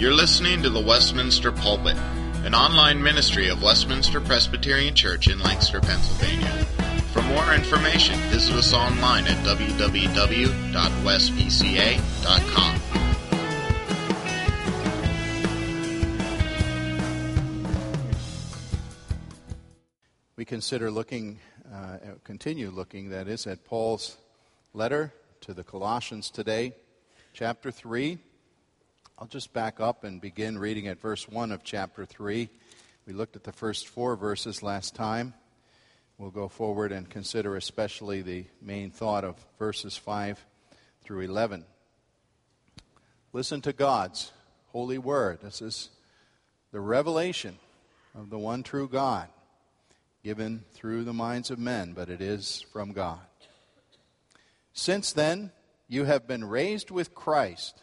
You're listening to the Westminster Pulpit, an online ministry of Westminster Presbyterian Church in Lancaster, Pennsylvania. For more information, visit us online at www.westpca.com. We consider looking, uh, continue looking, that is, at Paul's letter to the Colossians today, chapter 3. I'll just back up and begin reading at verse 1 of chapter 3. We looked at the first four verses last time. We'll go forward and consider especially the main thought of verses 5 through 11. Listen to God's holy word. This is the revelation of the one true God given through the minds of men, but it is from God. Since then, you have been raised with Christ.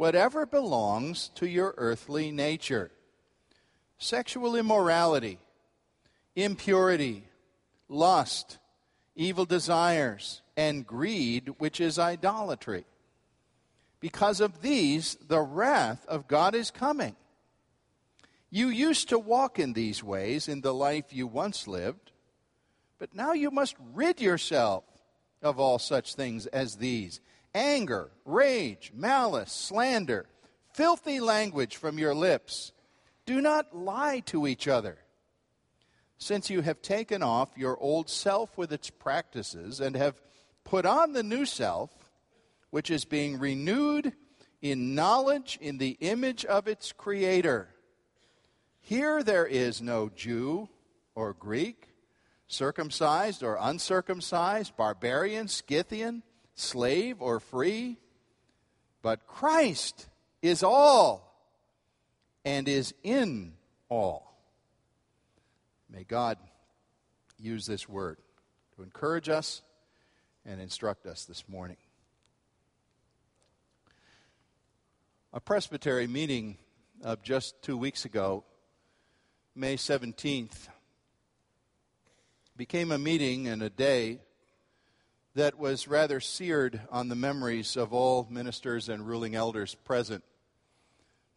whatever belongs to your earthly nature sexual immorality, impurity, lust, evil desires, and greed, which is idolatry. Because of these, the wrath of God is coming. You used to walk in these ways in the life you once lived, but now you must rid yourself of all such things as these anger, rage, malice, slander, filthy language from your lips. Do not lie to each other. Since you have taken off your old self with its practices and have put on the new self, which is being renewed in knowledge in the image of its creator. Here there is no Jew or Greek, circumcised or uncircumcised, barbarian, Scythian slave or free, but Christ is all and is in all. May God use this word to encourage us and instruct us this morning. A presbytery meeting of just two weeks ago, May 17th, became a meeting and a day that was rather seared on the memories of all ministers and ruling elders present.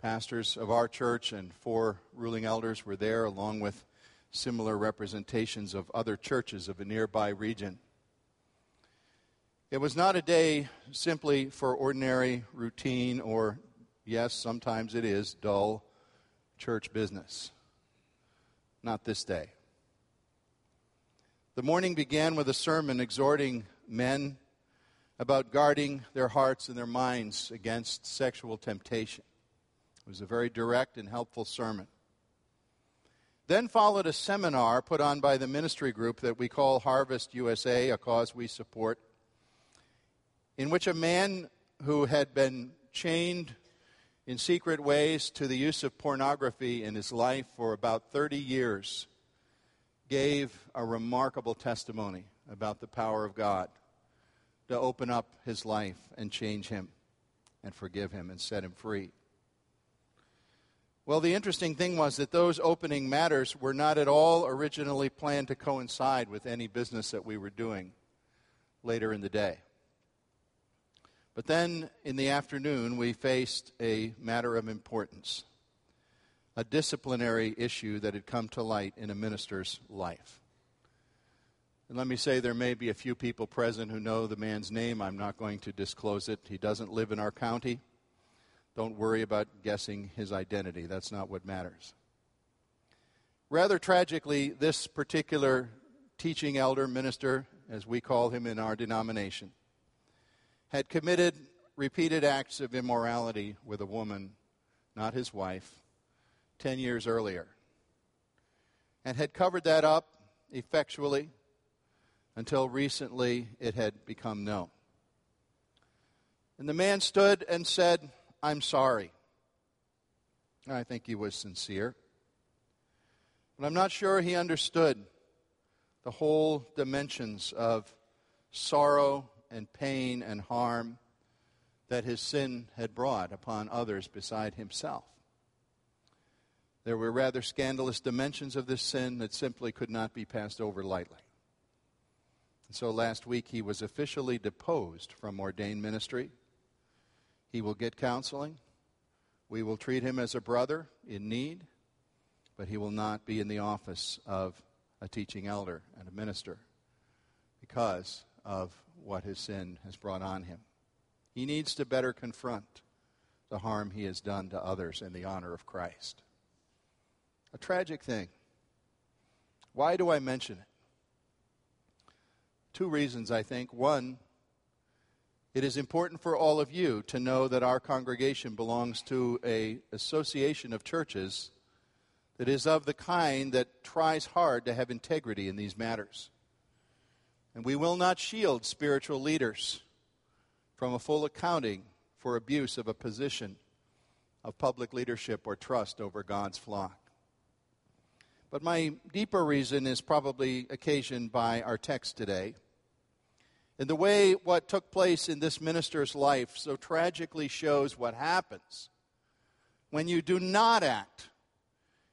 Pastors of our church and four ruling elders were there, along with similar representations of other churches of a nearby region. It was not a day simply for ordinary, routine, or, yes, sometimes it is, dull church business. Not this day. The morning began with a sermon exhorting men about guarding their hearts and their minds against sexual temptation. It was a very direct and helpful sermon. Then followed a seminar put on by the ministry group that we call Harvest USA, a cause we support, in which a man who had been chained in secret ways to the use of pornography in his life for about 30 years gave a remarkable testimony about the power of God to open up his life and change him and forgive him and set him free. Well, the interesting thing was that those opening matters were not at all originally planned to coincide with any business that we were doing later in the day. But then in the afternoon, we faced a matter of importance a disciplinary issue that had come to light in a minister's life. And let me say there may be a few people present who know the man's name. I'm not going to disclose it. He doesn't live in our county. Don't worry about guessing his identity. That's not what matters. Rather tragically, this particular teaching elder, minister, as we call him in our denomination, had committed repeated acts of immorality with a woman, not his wife, 10 years earlier, and had covered that up effectually until recently it had become known. And the man stood and said, I'm sorry. I think he was sincere. But I'm not sure he understood the whole dimensions of sorrow and pain and harm that his sin had brought upon others beside himself. There were rather scandalous dimensions of this sin that simply could not be passed over lightly. So last week he was officially deposed from ordained ministry. He will get counseling. We will treat him as a brother in need, but he will not be in the office of a teaching elder and a minister because of what his sin has brought on him. He needs to better confront the harm he has done to others in the honor of Christ. A tragic thing. Why do I mention it? Two reasons, I think. One, it is important for all of you to know that our congregation belongs to a association of churches that is of the kind that tries hard to have integrity in these matters. And we will not shield spiritual leaders from a full accounting for abuse of a position of public leadership or trust over God's flock. But my deeper reason is probably occasioned by our text today. And the way what took place in this minister's life so tragically shows what happens when you do not act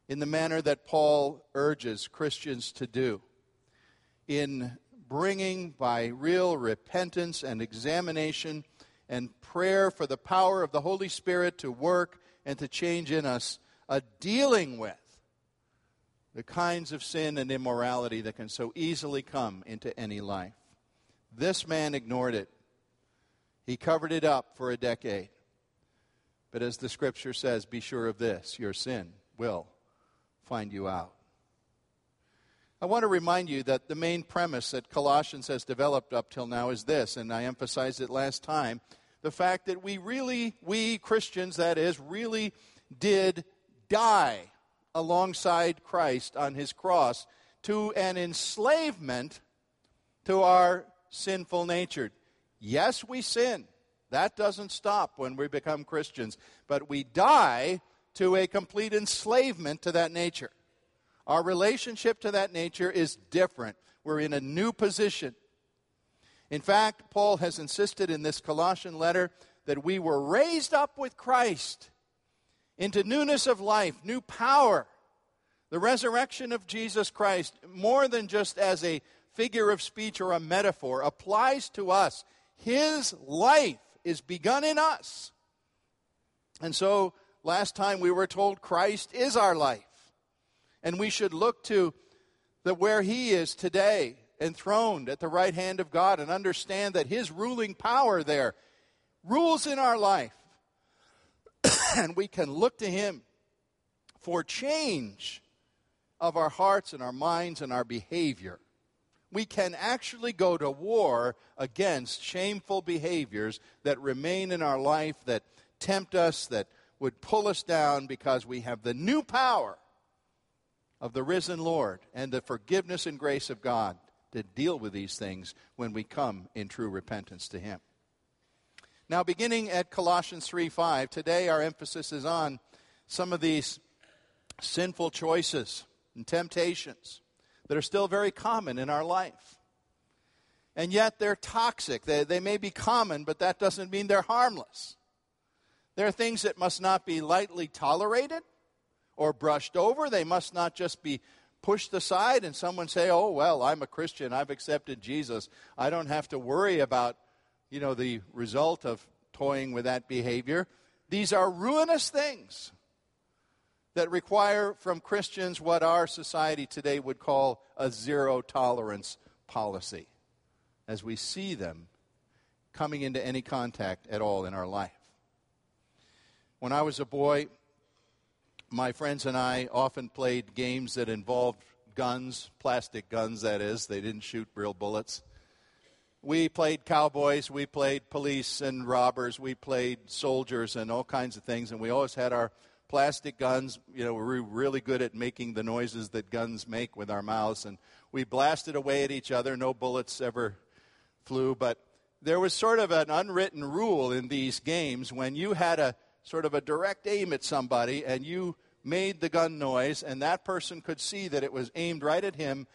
in the manner that Paul urges Christians to do, in bringing by real repentance and examination and prayer for the power of the Holy Spirit to work and to change in us, a dealing with the kinds of sin and immorality that can so easily come into any life. This man ignored it. He covered it up for a decade. But as the scripture says, be sure of this your sin will find you out. I want to remind you that the main premise that Colossians has developed up till now is this, and I emphasized it last time the fact that we really, we Christians, that is, really did die alongside Christ on his cross to an enslavement to our sinful natured. Yes, we sin. That doesn't stop when we become Christians. But we die to a complete enslavement to that nature. Our relationship to that nature is different. We're in a new position. In fact, Paul has insisted in this Colossian letter that we were raised up with Christ into newness of life, new power. The resurrection of Jesus Christ, more than just as a figure of speech or a metaphor applies to us. His life is begun in us. And so last time we were told Christ is our life. And we should look to the where he is today, enthroned at the right hand of God, and understand that his ruling power there rules in our life. and we can look to him for change of our hearts and our minds and our behavior we can actually go to war against shameful behaviors that remain in our life, that tempt us, that would pull us down because we have the new power of the risen Lord and the forgiveness and grace of God to deal with these things when we come in true repentance to Him. Now, beginning at Colossians 3 5, today our emphasis is on some of these sinful choices and temptations that are still very common in our life. And yet they're toxic. They, they may be common, but that doesn't mean they're harmless. There are things that must not be lightly tolerated or brushed over. They must not just be pushed aside and someone say, "Oh, well, I'm a Christian. I've accepted Jesus. I don't have to worry about, you know, the result of toying with that behavior." These are ruinous things that require from Christians what our society today would call a zero tolerance policy as we see them coming into any contact at all in our life. When I was a boy, my friends and I often played games that involved guns, plastic guns, that is. They didn't shoot real bullets. We played cowboys, we played police and robbers, we played soldiers and all kinds of things, and we always had our plastic guns. You know, we're really good at making the noises that guns make with our mouths, and we blasted away at each other. No bullets ever flew, but there was sort of an unwritten rule in these games when you had a sort of a direct aim at somebody and you made the gun noise and that person could see that it was aimed right at him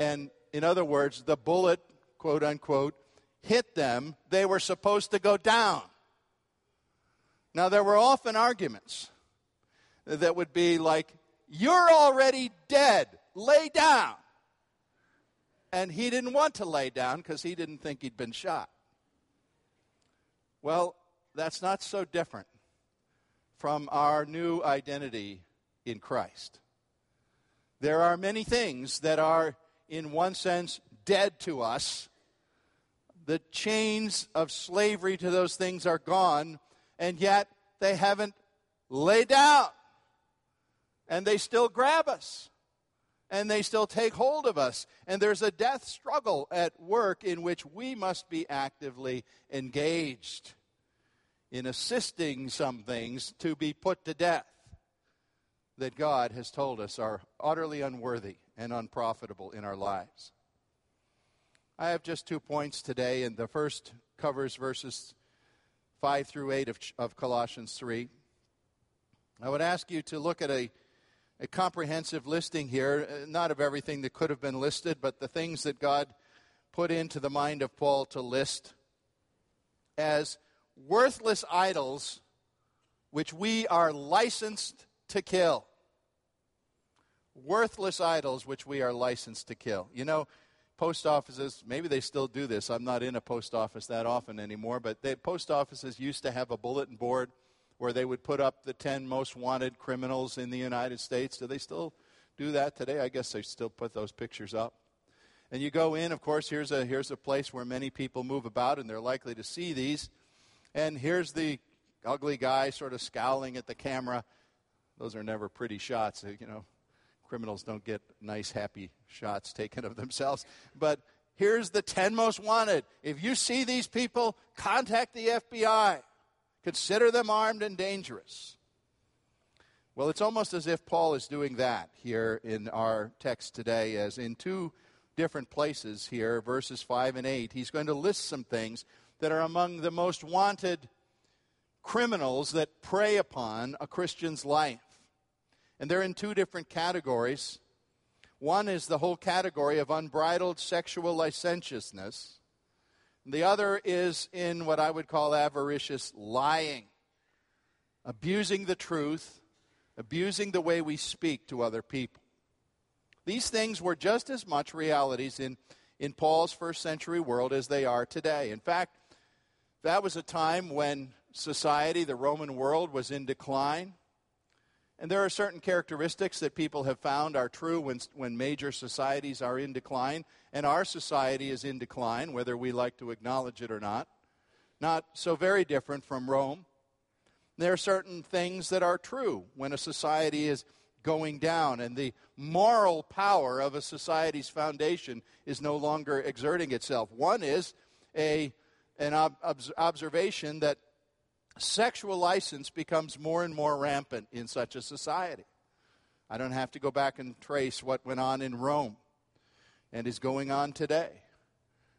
and in other words the bullet quote unquote hit them they were supposed to go down now there were often arguments that would be like you're already dead lay down and he didn't want to lay down because he didn't think he'd been shot well that's not so different from our new identity in Christ. There are many things that are, in one sense, dead to us. The chains of slavery to those things are gone, and yet they haven't laid down. And they still grab us. And they still take hold of us. And there's a death struggle at work in which we must be actively engaged in assisting some things to be put to death that God has told us are utterly unworthy and unprofitable in our lives. I have just two points today, and the first covers verses 5 through 8 of, of Colossians 3. I would ask you to look at a, a comprehensive listing here, uh, not of everything that could have been listed, but the things that God put into the mind of Paul to list as worthless idols which we are licensed to kill. Worthless idols which we are licensed to kill. You know, post offices, maybe they still do this. I'm not in a post office that often anymore, but they, post offices used to have a bulletin board where they would put up the 10 most wanted criminals in the United States. Do they still do that today? I guess they still put those pictures up. And you go in, of course, here's a, here's a place where many people move about, and they're likely to see these. And here's the ugly guy sort of scowling at the camera. Those are never pretty shots, you know. Criminals don't get nice, happy shots taken of themselves. But here's the 10 most wanted. If you see these people, contact the FBI. Consider them armed and dangerous. Well, it's almost as if Paul is doing that here in our text today, as in two different places here, verses 5 and 8. He's going to list some things that are among the most wanted criminals that prey upon a Christian's life. And they're in two different categories. One is the whole category of unbridled sexual licentiousness. The other is in what I would call avaricious lying, abusing the truth, abusing the way we speak to other people. These things were just as much realities in, in Paul's first century world as they are today. In fact, that was a time when society, the Roman world, was in decline. And there are certain characteristics that people have found are true when, when major societies are in decline. And our society is in decline, whether we like to acknowledge it or not. Not so very different from Rome. There are certain things that are true when a society is going down and the moral power of a society's foundation is no longer exerting itself. One is a an ob- observation that sexual license becomes more and more rampant in such a society. I don't have to go back and trace what went on in Rome and is going on today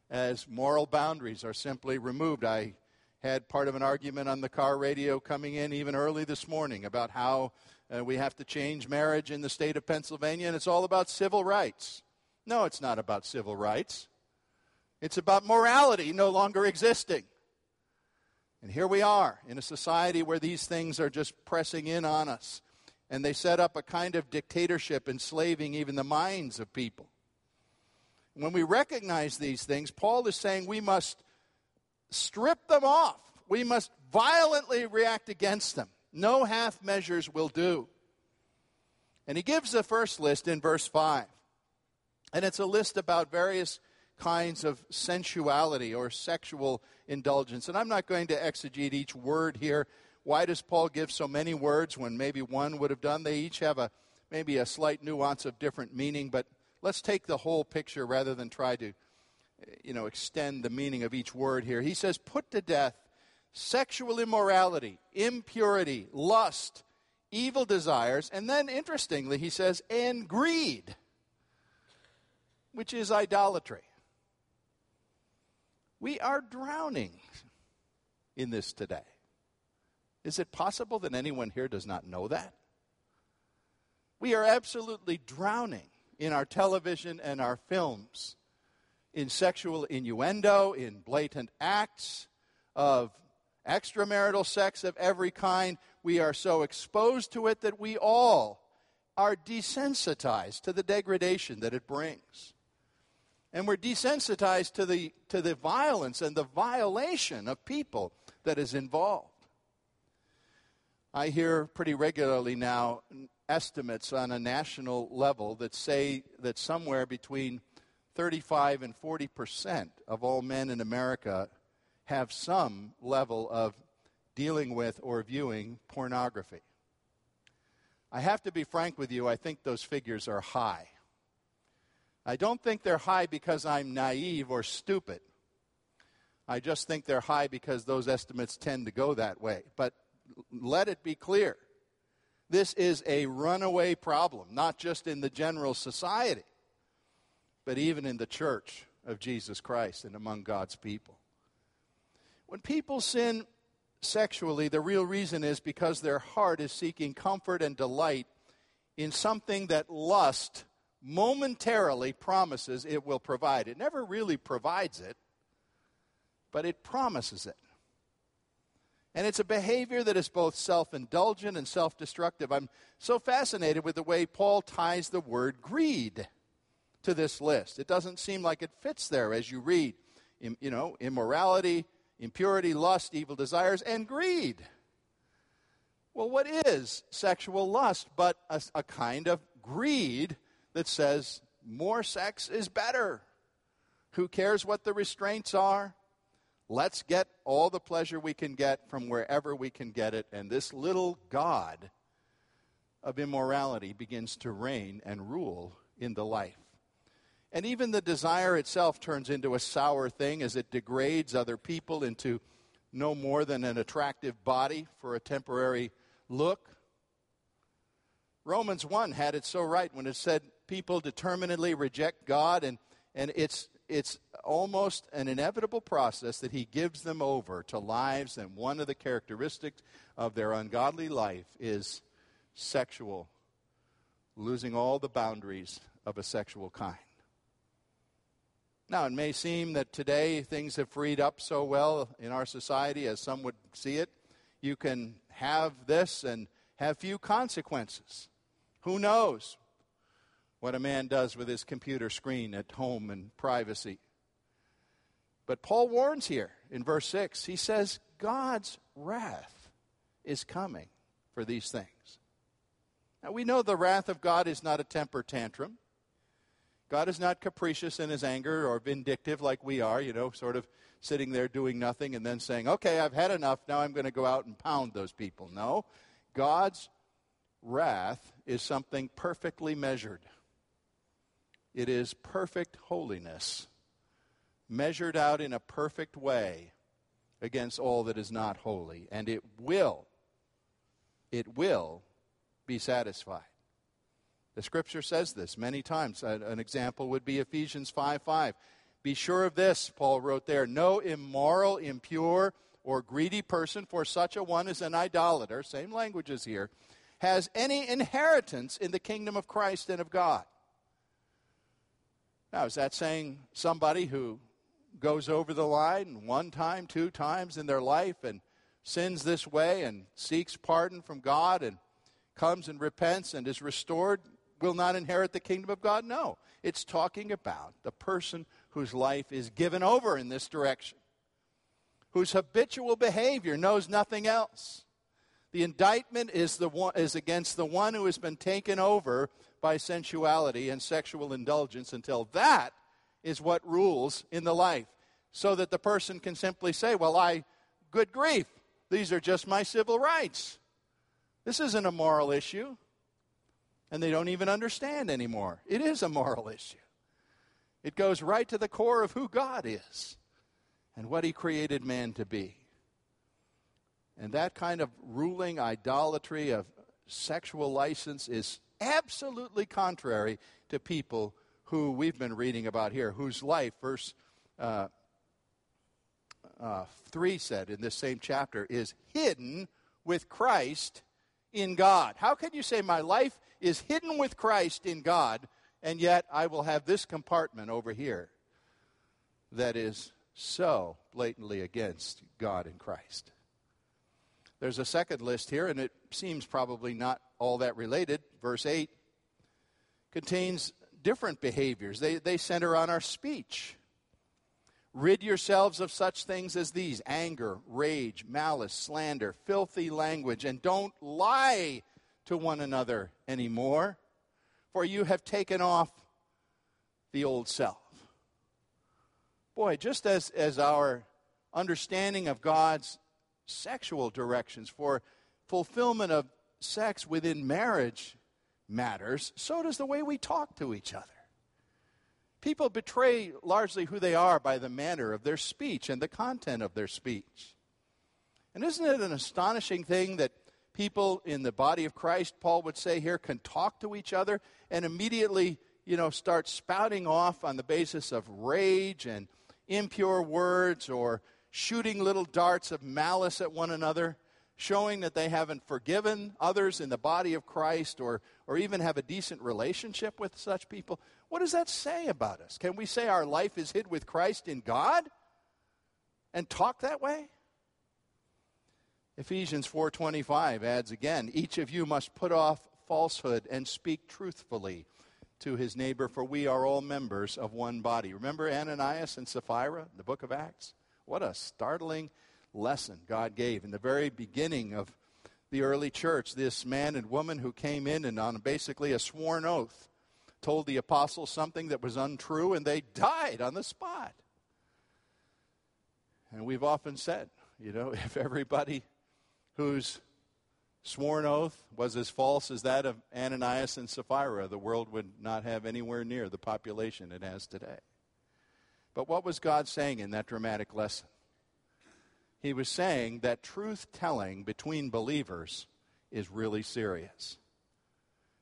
as moral boundaries are simply removed. I had part of an argument on the car radio coming in even early this morning about how uh, we have to change marriage in the state of Pennsylvania and it's all about civil rights. No, it's not about civil rights. It's about morality no longer existing. And here we are in a society where these things are just pressing in on us. And they set up a kind of dictatorship, enslaving even the minds of people. When we recognize these things, Paul is saying we must strip them off. We must violently react against them. No half measures will do. And he gives the first list in verse 5. And it's a list about various kinds of sensuality or sexual indulgence. And I'm not going to exegete each word here. Why does Paul give so many words when maybe one would have done? They each have a maybe a slight nuance of different meaning, but let's take the whole picture rather than try to you know extend the meaning of each word here. He says put to death sexual immorality, impurity, lust, evil desires, and then interestingly he says and greed, which is idolatry. We are drowning in this today. Is it possible that anyone here does not know that? We are absolutely drowning in our television and our films in sexual innuendo, in blatant acts of extramarital sex of every kind. We are so exposed to it that we all are desensitized to the degradation that it brings. And we're desensitized to the, to the violence and the violation of people that is involved. I hear pretty regularly now estimates on a national level that say that somewhere between 35 and 40 percent of all men in America have some level of dealing with or viewing pornography. I have to be frank with you, I think those figures are high. I don't think they're high because I'm naive or stupid. I just think they're high because those estimates tend to go that way. But let it be clear this is a runaway problem, not just in the general society, but even in the church of Jesus Christ and among God's people. When people sin sexually, the real reason is because their heart is seeking comfort and delight in something that lust momentarily promises it will provide. It never really provides it, but it promises it. And it's a behavior that is both self indulgent and self destructive. I'm so fascinated with the way Paul ties the word greed to this list. It doesn't seem like it fits there as you read. You know, immorality, impurity, lust, evil desires, and greed. Well, what is sexual lust but a, a kind of greed that says more sex is better? Who cares what the restraints are? Let's get all the pleasure we can get from wherever we can get it. And this little God of immorality begins to reign and rule in the life. And even the desire itself turns into a sour thing as it degrades other people into no more than an attractive body for a temporary look. Romans 1 had it so right when it said people determinedly reject God, and, and it's it's almost an inevitable process that he gives them over to lives, and one of the characteristics of their ungodly life is sexual, losing all the boundaries of a sexual kind. Now, it may seem that today things have freed up so well in our society as some would see it. You can have this and have few consequences. Who knows? What a man does with his computer screen at home in privacy. But Paul warns here in verse 6. He says, God's wrath is coming for these things. Now, we know the wrath of God is not a temper tantrum. God is not capricious in his anger or vindictive like we are, you know, sort of sitting there doing nothing and then saying, okay, I've had enough. Now I'm going to go out and pound those people. No. God's wrath is something perfectly measured. It is perfect holiness, measured out in a perfect way against all that is not holy. And it will, it will be satisfied. The scripture says this many times. An example would be Ephesians 5 5. Be sure of this, Paul wrote there no immoral, impure, or greedy person, for such a one is an idolater, same languages here, has any inheritance in the kingdom of Christ and of God. Now, is that saying somebody who goes over the line one time, two times in their life and sins this way and seeks pardon from God and comes and repents and is restored will not inherit the kingdom of God? No. It's talking about the person whose life is given over in this direction, whose habitual behavior knows nothing else. The indictment is, the one, is against the one who has been taken over by sensuality and sexual indulgence until that is what rules in the life. So that the person can simply say, Well, I, good grief, these are just my civil rights. This isn't a moral issue. And they don't even understand anymore. It is a moral issue. It goes right to the core of who God is and what He created man to be. And that kind of ruling idolatry of sexual license is absolutely contrary to people who we've been reading about here, whose life, verse uh, uh, 3 said in this same chapter, is hidden with Christ in God. How can you say my life is hidden with Christ in God, and yet I will have this compartment over here that is so blatantly against God and Christ? There's a second list here, and it seems probably not all that related. Verse 8 contains different behaviors, they, they center on our speech. Rid yourselves of such things as these anger, rage, malice, slander, filthy language, and don't lie to one another anymore, for you have taken off the old self. Boy, just as, as our understanding of God's sexual directions for fulfillment of sex within marriage matters, so does the way we talk to each other. People betray largely who they are by the manner of their speech and the content of their speech. And isn't it an astonishing thing that people in the body of Christ, Paul would say here, can talk to each other and immediately, you know, start spouting off on the basis of rage and impure words or shooting little darts of malice at one another? showing that they haven't forgiven others in the body of Christ or, or even have a decent relationship with such people. What does that say about us? Can we say our life is hid with Christ in God and talk that way? Ephesians 4:25 adds again, each of you must put off falsehood and speak truthfully to his neighbor for we are all members of one body. Remember Ananias and Sapphira, the book of Acts? What a startling lesson God gave in the very beginning of the early church. This man and woman who came in and on basically a sworn oath told the apostles something that was untrue, and they died on the spot. And we've often said, you know, if everybody whose sworn oath was as false as that of Ananias and Sapphira, the world would not have anywhere near the population it has today. But what was God saying in that dramatic lesson? he was saying that truth telling between believers is really serious.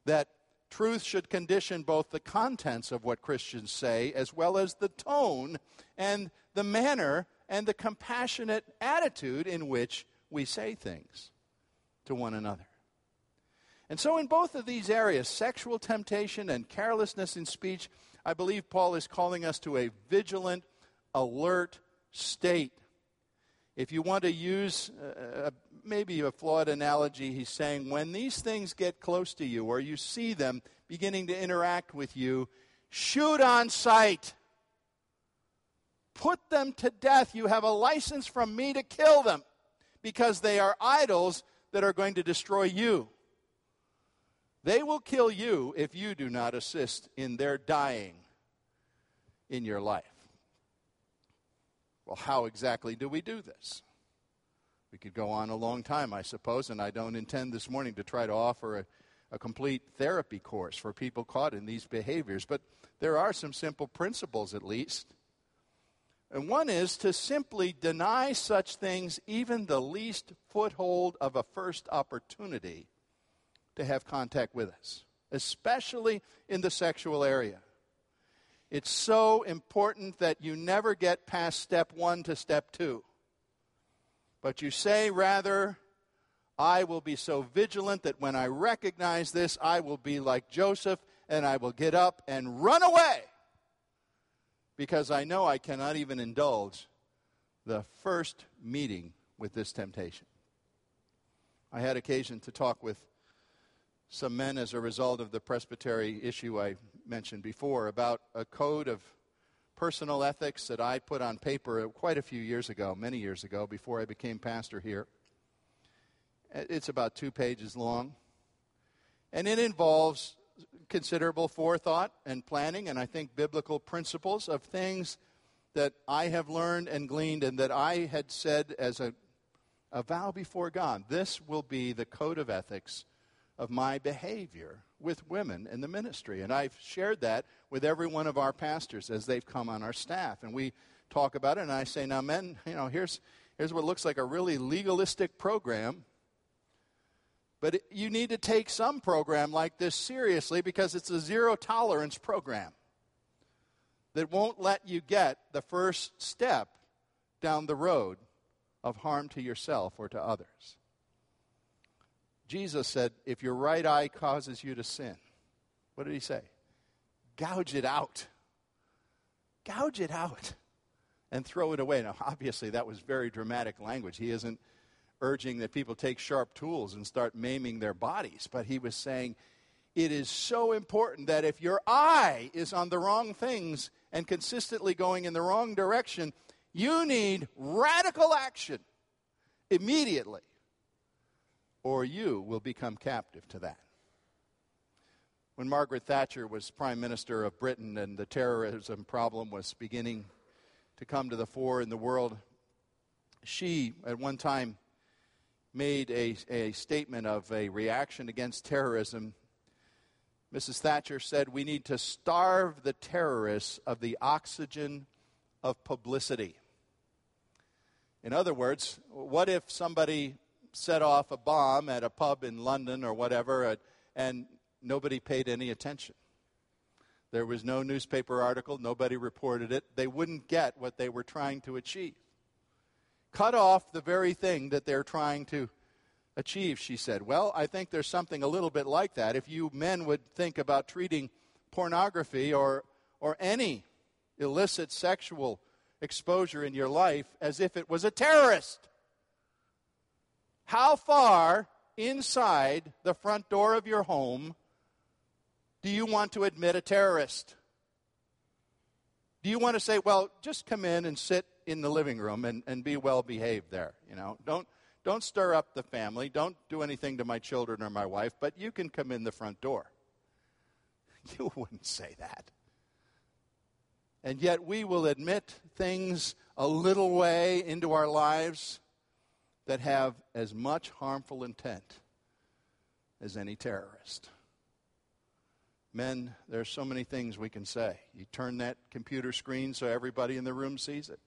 That truth should condition both the contents of what Christians say as well as the tone and the manner and the compassionate attitude in which we say things to one another. And so, in both of these areas, sexual temptation and carelessness in speech, I believe Paul is calling us to a vigilant, alert state if you want to use uh, maybe a flawed analogy, he's saying when these things get close to you or you see them beginning to interact with you, shoot on sight. Put them to death. You have a license from me to kill them because they are idols that are going to destroy you. They will kill you if you do not assist in their dying in your life. Well, how exactly do we do this? We could go on a long time, I suppose, and I don't intend this morning to try to offer a, a complete therapy course for people caught in these behaviors, but there are some simple principles at least. And one is to simply deny such things even the least foothold of a first opportunity to have contact with us, especially in the sexual area. It's so important that you never get past step one to step two. But you say rather, I will be so vigilant that when I recognize this, I will be like Joseph and I will get up and run away because I know I cannot even indulge the first meeting with this temptation. I had occasion to talk with some men as a result of the presbytery issue I mentioned before about a code of personal ethics that I put on paper quite a few years ago, many years ago, before I became pastor here. It's about two pages long. And it involves considerable forethought and planning, and I think biblical principles of things that I have learned and gleaned and that I had said as a, a vow before God. This will be the code of ethics of my behavior with women in the ministry. And I've shared that with every one of our pastors as they've come on our staff. And we talk about it, and I say, now, men, you know, here's, here's what looks like a really legalistic program. But it, you need to take some program like this seriously because it's a zero tolerance program that won't let you get the first step down the road of harm to yourself or to others. Jesus said, If your right eye causes you to sin, what did he say? Gouge it out. Gouge it out and throw it away. Now, obviously, that was very dramatic language. He isn't urging that people take sharp tools and start maiming their bodies, but he was saying, it is so important that if your eye is on the wrong things and consistently going in the wrong direction, you need radical action immediately, or you will become captive to that. When Margaret Thatcher was Prime Minister of Britain and the terrorism problem was beginning to come to the fore in the world, she at one time made a, a statement of a reaction against terrorism Mrs. Thatcher said, We need to starve the terrorists of the oxygen of publicity. In other words, what if somebody set off a bomb at a pub in London or whatever uh, and nobody paid any attention? There was no newspaper article, nobody reported it. They wouldn't get what they were trying to achieve. Cut off the very thing that they're trying to achieve, she said. Well, I think there's something a little bit like that. If you men would think about treating pornography or, or any illicit sexual exposure in your life as if it was a terrorist. How far inside the front door of your home do you want to admit a terrorist? Do you want to say, well, just come in and sit in the living room and, and be well behaved there? You know, don't, don't stir up the family. Don't do anything to my children or my wife, but you can come in the front door. You wouldn't say that. And yet we will admit things a little way into our lives that have as much harmful intent as any terrorist. Men, there's so many things we can say. You turn that computer screen so everybody in the room sees it.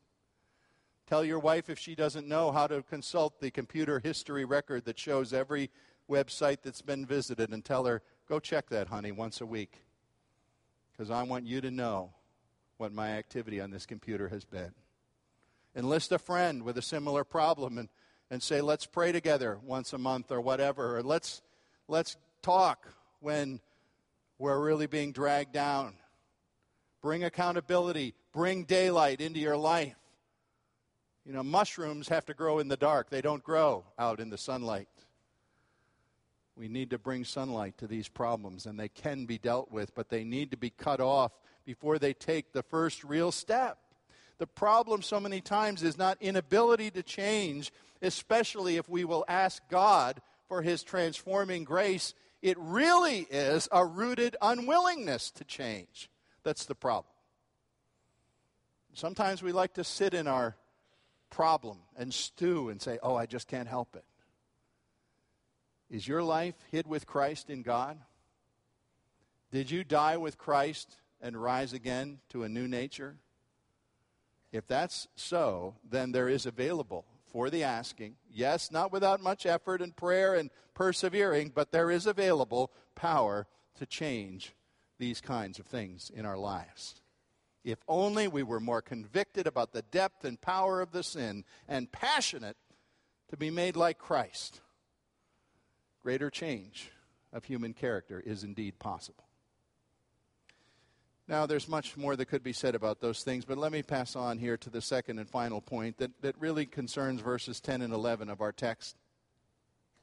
Tell your wife if she doesn't know how to consult the computer history record that shows every website that's been visited and tell her, go check that, honey, once a week. Because I want you to know what my activity on this computer has been. Enlist a friend with a similar problem and, and say, let's pray together once a month or whatever. Or let's, let's talk when we're really being dragged down. Bring accountability, bring daylight into your life. You know, mushrooms have to grow in the dark, they don't grow out in the sunlight. We need to bring sunlight to these problems, and they can be dealt with, but they need to be cut off before they take the first real step. The problem so many times is not inability to change, especially if we will ask God for his transforming grace. It really is a rooted unwillingness to change. That's the problem. Sometimes we like to sit in our problem and stew and say, oh, I just can't help it. Is your life hid with Christ in God? Did you die with Christ and rise again to a new nature? If that's so, then there is available for the asking. Yes, not without much effort and prayer and persevering, but there is available power to change these kinds of things in our lives. If only we were more convicted about the depth and power of the sin and passionate to be made like Christ, greater change of human character is indeed possible. Now, there's much more that could be said about those things, but let me pass on here to the second and final point that, that really concerns verses 10 and 11 of our text.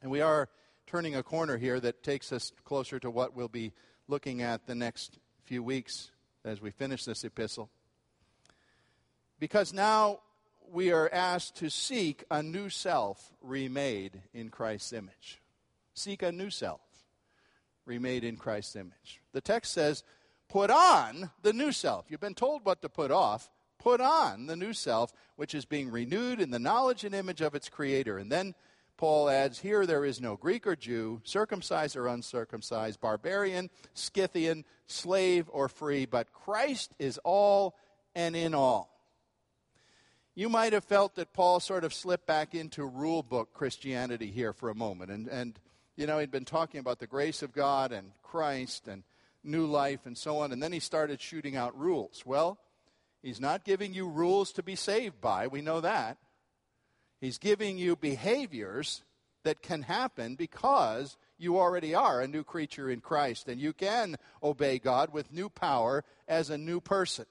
And we are turning a corner here that takes us closer to what we'll be looking at the next few weeks as we finish this epistle. Because now we are asked to seek a new self remade in Christ's image. Seek a new self remade in Christ's image. The text says, put on the new self. You've been told what to put off. Put on the new self, which is being renewed in the knowledge and image of its creator. And then Paul adds, Here there is no Greek or Jew, circumcised or uncircumcised, barbarian, Scythian, slave or free, but Christ is all and in all. You might have felt that Paul sort of slipped back into rule book Christianity here for a moment. And, and, you know, he'd been talking about the grace of God and Christ and new life and so on, and then he started shooting out rules. Well, he's not giving you rules to be saved by. We know that. He's giving you behaviors that can happen because you already are a new creature in Christ and you can obey God with new power as a new person.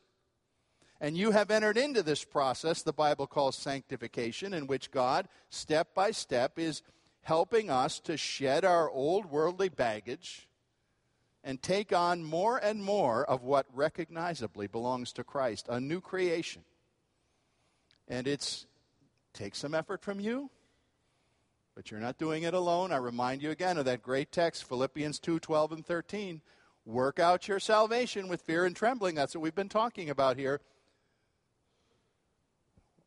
And you have entered into this process the Bible calls sanctification, in which God, step by step, is helping us to shed our old worldly baggage and take on more and more of what recognizably belongs to Christ, a new creation. And it's takes some effort from you, but you're not doing it alone. I remind you again of that great text, Philippians 2 12 and 13. Work out your salvation with fear and trembling. That's what we've been talking about here.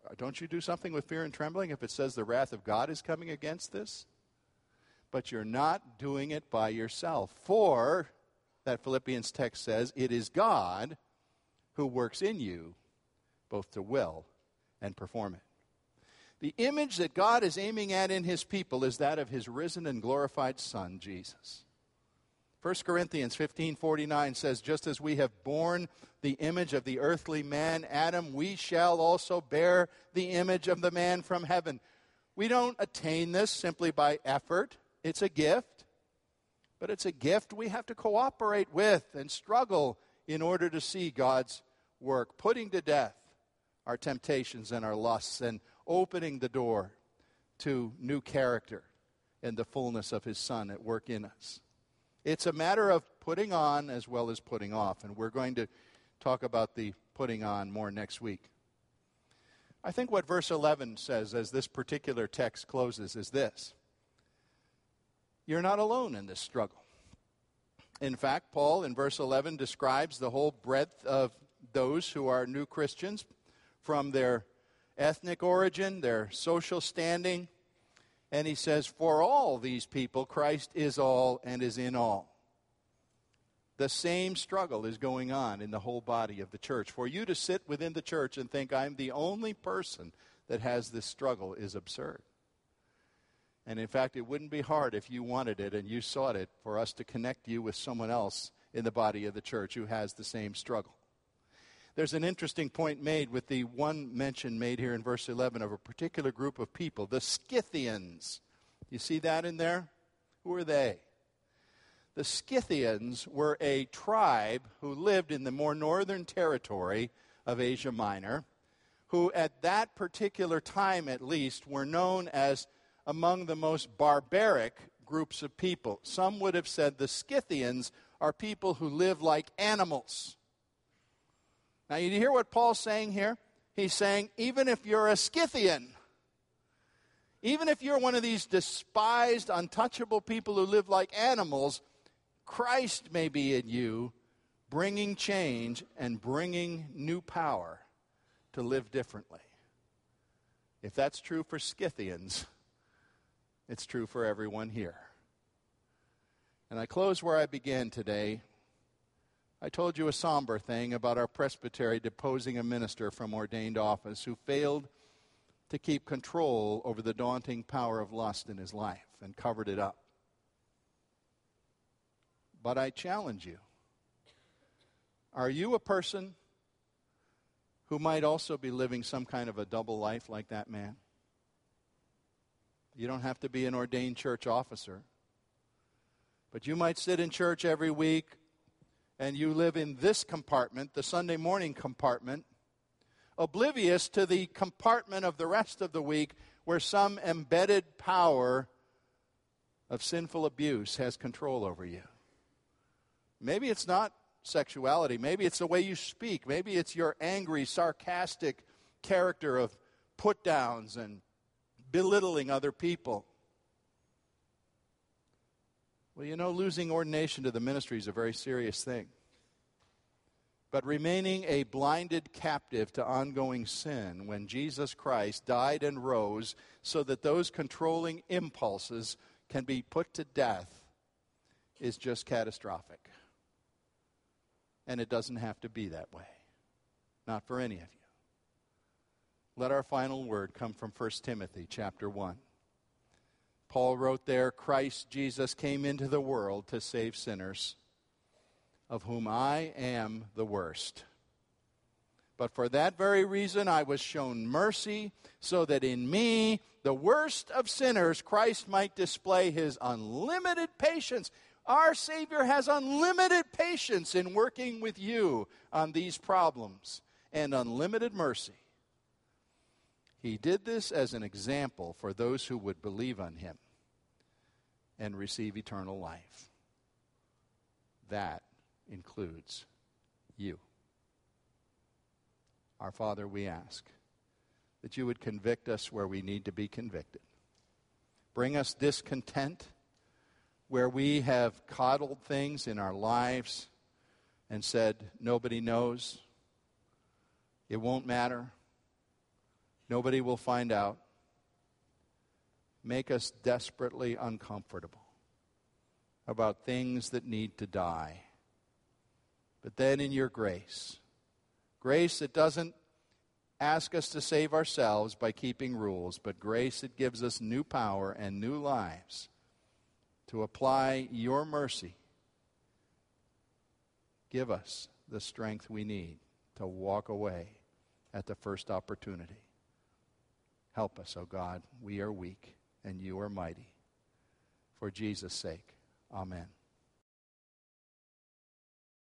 Uh, don't you do something with fear and trembling if it says the wrath of God is coming against this? But you're not doing it by yourself. For, that Philippians text says, it is God who works in you both to will and perform it. The image that God is aiming at in his people is that of his risen and glorified Son, Jesus. 1 Corinthians 15:49 says just as we have borne the image of the earthly man Adam we shall also bear the image of the man from heaven. We don't attain this simply by effort. It's a gift. But it's a gift we have to cooperate with and struggle in order to see God's work, putting to death our temptations and our lusts and opening the door to new character and the fullness of his son at work in us. It's a matter of putting on as well as putting off, and we're going to talk about the putting on more next week. I think what verse 11 says as this particular text closes is this You're not alone in this struggle. In fact, Paul in verse 11 describes the whole breadth of those who are new Christians from their ethnic origin, their social standing, and he says, For all these people, Christ is all and is in all. The same struggle is going on in the whole body of the church. For you to sit within the church and think I'm the only person that has this struggle is absurd. And in fact, it wouldn't be hard if you wanted it and you sought it for us to connect you with someone else in the body of the church who has the same struggle. There's an interesting point made with the one mention made here in verse 11 of a particular group of people, the Scythians. You see that in there? Who are they? The Scythians were a tribe who lived in the more northern territory of Asia Minor, who at that particular time at least were known as among the most barbaric groups of people. Some would have said the Scythians are people who live like animals. Now, you hear what Paul's saying here? He's saying, even if you're a Scythian, even if you're one of these despised, untouchable people who live like animals, Christ may be in you, bringing change and bringing new power to live differently. If that's true for Scythians, it's true for everyone here. And I close where I began today I told you a somber thing about our presbytery deposing a minister from ordained office who failed to keep control over the daunting power of lust in his life and covered it up. But I challenge you are you a person who might also be living some kind of a double life like that man? You don't have to be an ordained church officer. But you might sit in church every week, and you live in this compartment, the Sunday morning compartment, oblivious to the compartment of the rest of the week where some embedded power of sinful abuse has control over you. Maybe it's not sexuality. Maybe it's the way you speak. Maybe it's your angry, sarcastic character of put downs and belittling other people. Well, you know, losing ordination to the ministry is a very serious thing. But remaining a blinded captive to ongoing sin when Jesus Christ died and rose so that those controlling impulses can be put to death is just catastrophic. And it doesn't have to be that way. Not for any of you. Let our final word come from 1 Timothy chapter 1. Paul wrote there Christ Jesus came into the world to save sinners, of whom I am the worst. But for that very reason, I was shown mercy, so that in me, the worst of sinners, Christ might display his unlimited patience. Our Savior has unlimited patience in working with you on these problems and unlimited mercy. He did this as an example for those who would believe on him and receive eternal life. That includes you. Our Father, we ask that you would convict us where we need to be convicted. Bring us discontent where we have coddled things in our lives and said, nobody knows, it won't matter, nobody will find out. Make us desperately uncomfortable about things that need to die. But then in your grace, Grace that doesn't ask us to save ourselves by keeping rules, but grace that gives us new power and new lives to apply your mercy. Give us the strength we need to walk away at the first opportunity. Help us, O God. We are weak and you are mighty. For Jesus' sake, amen.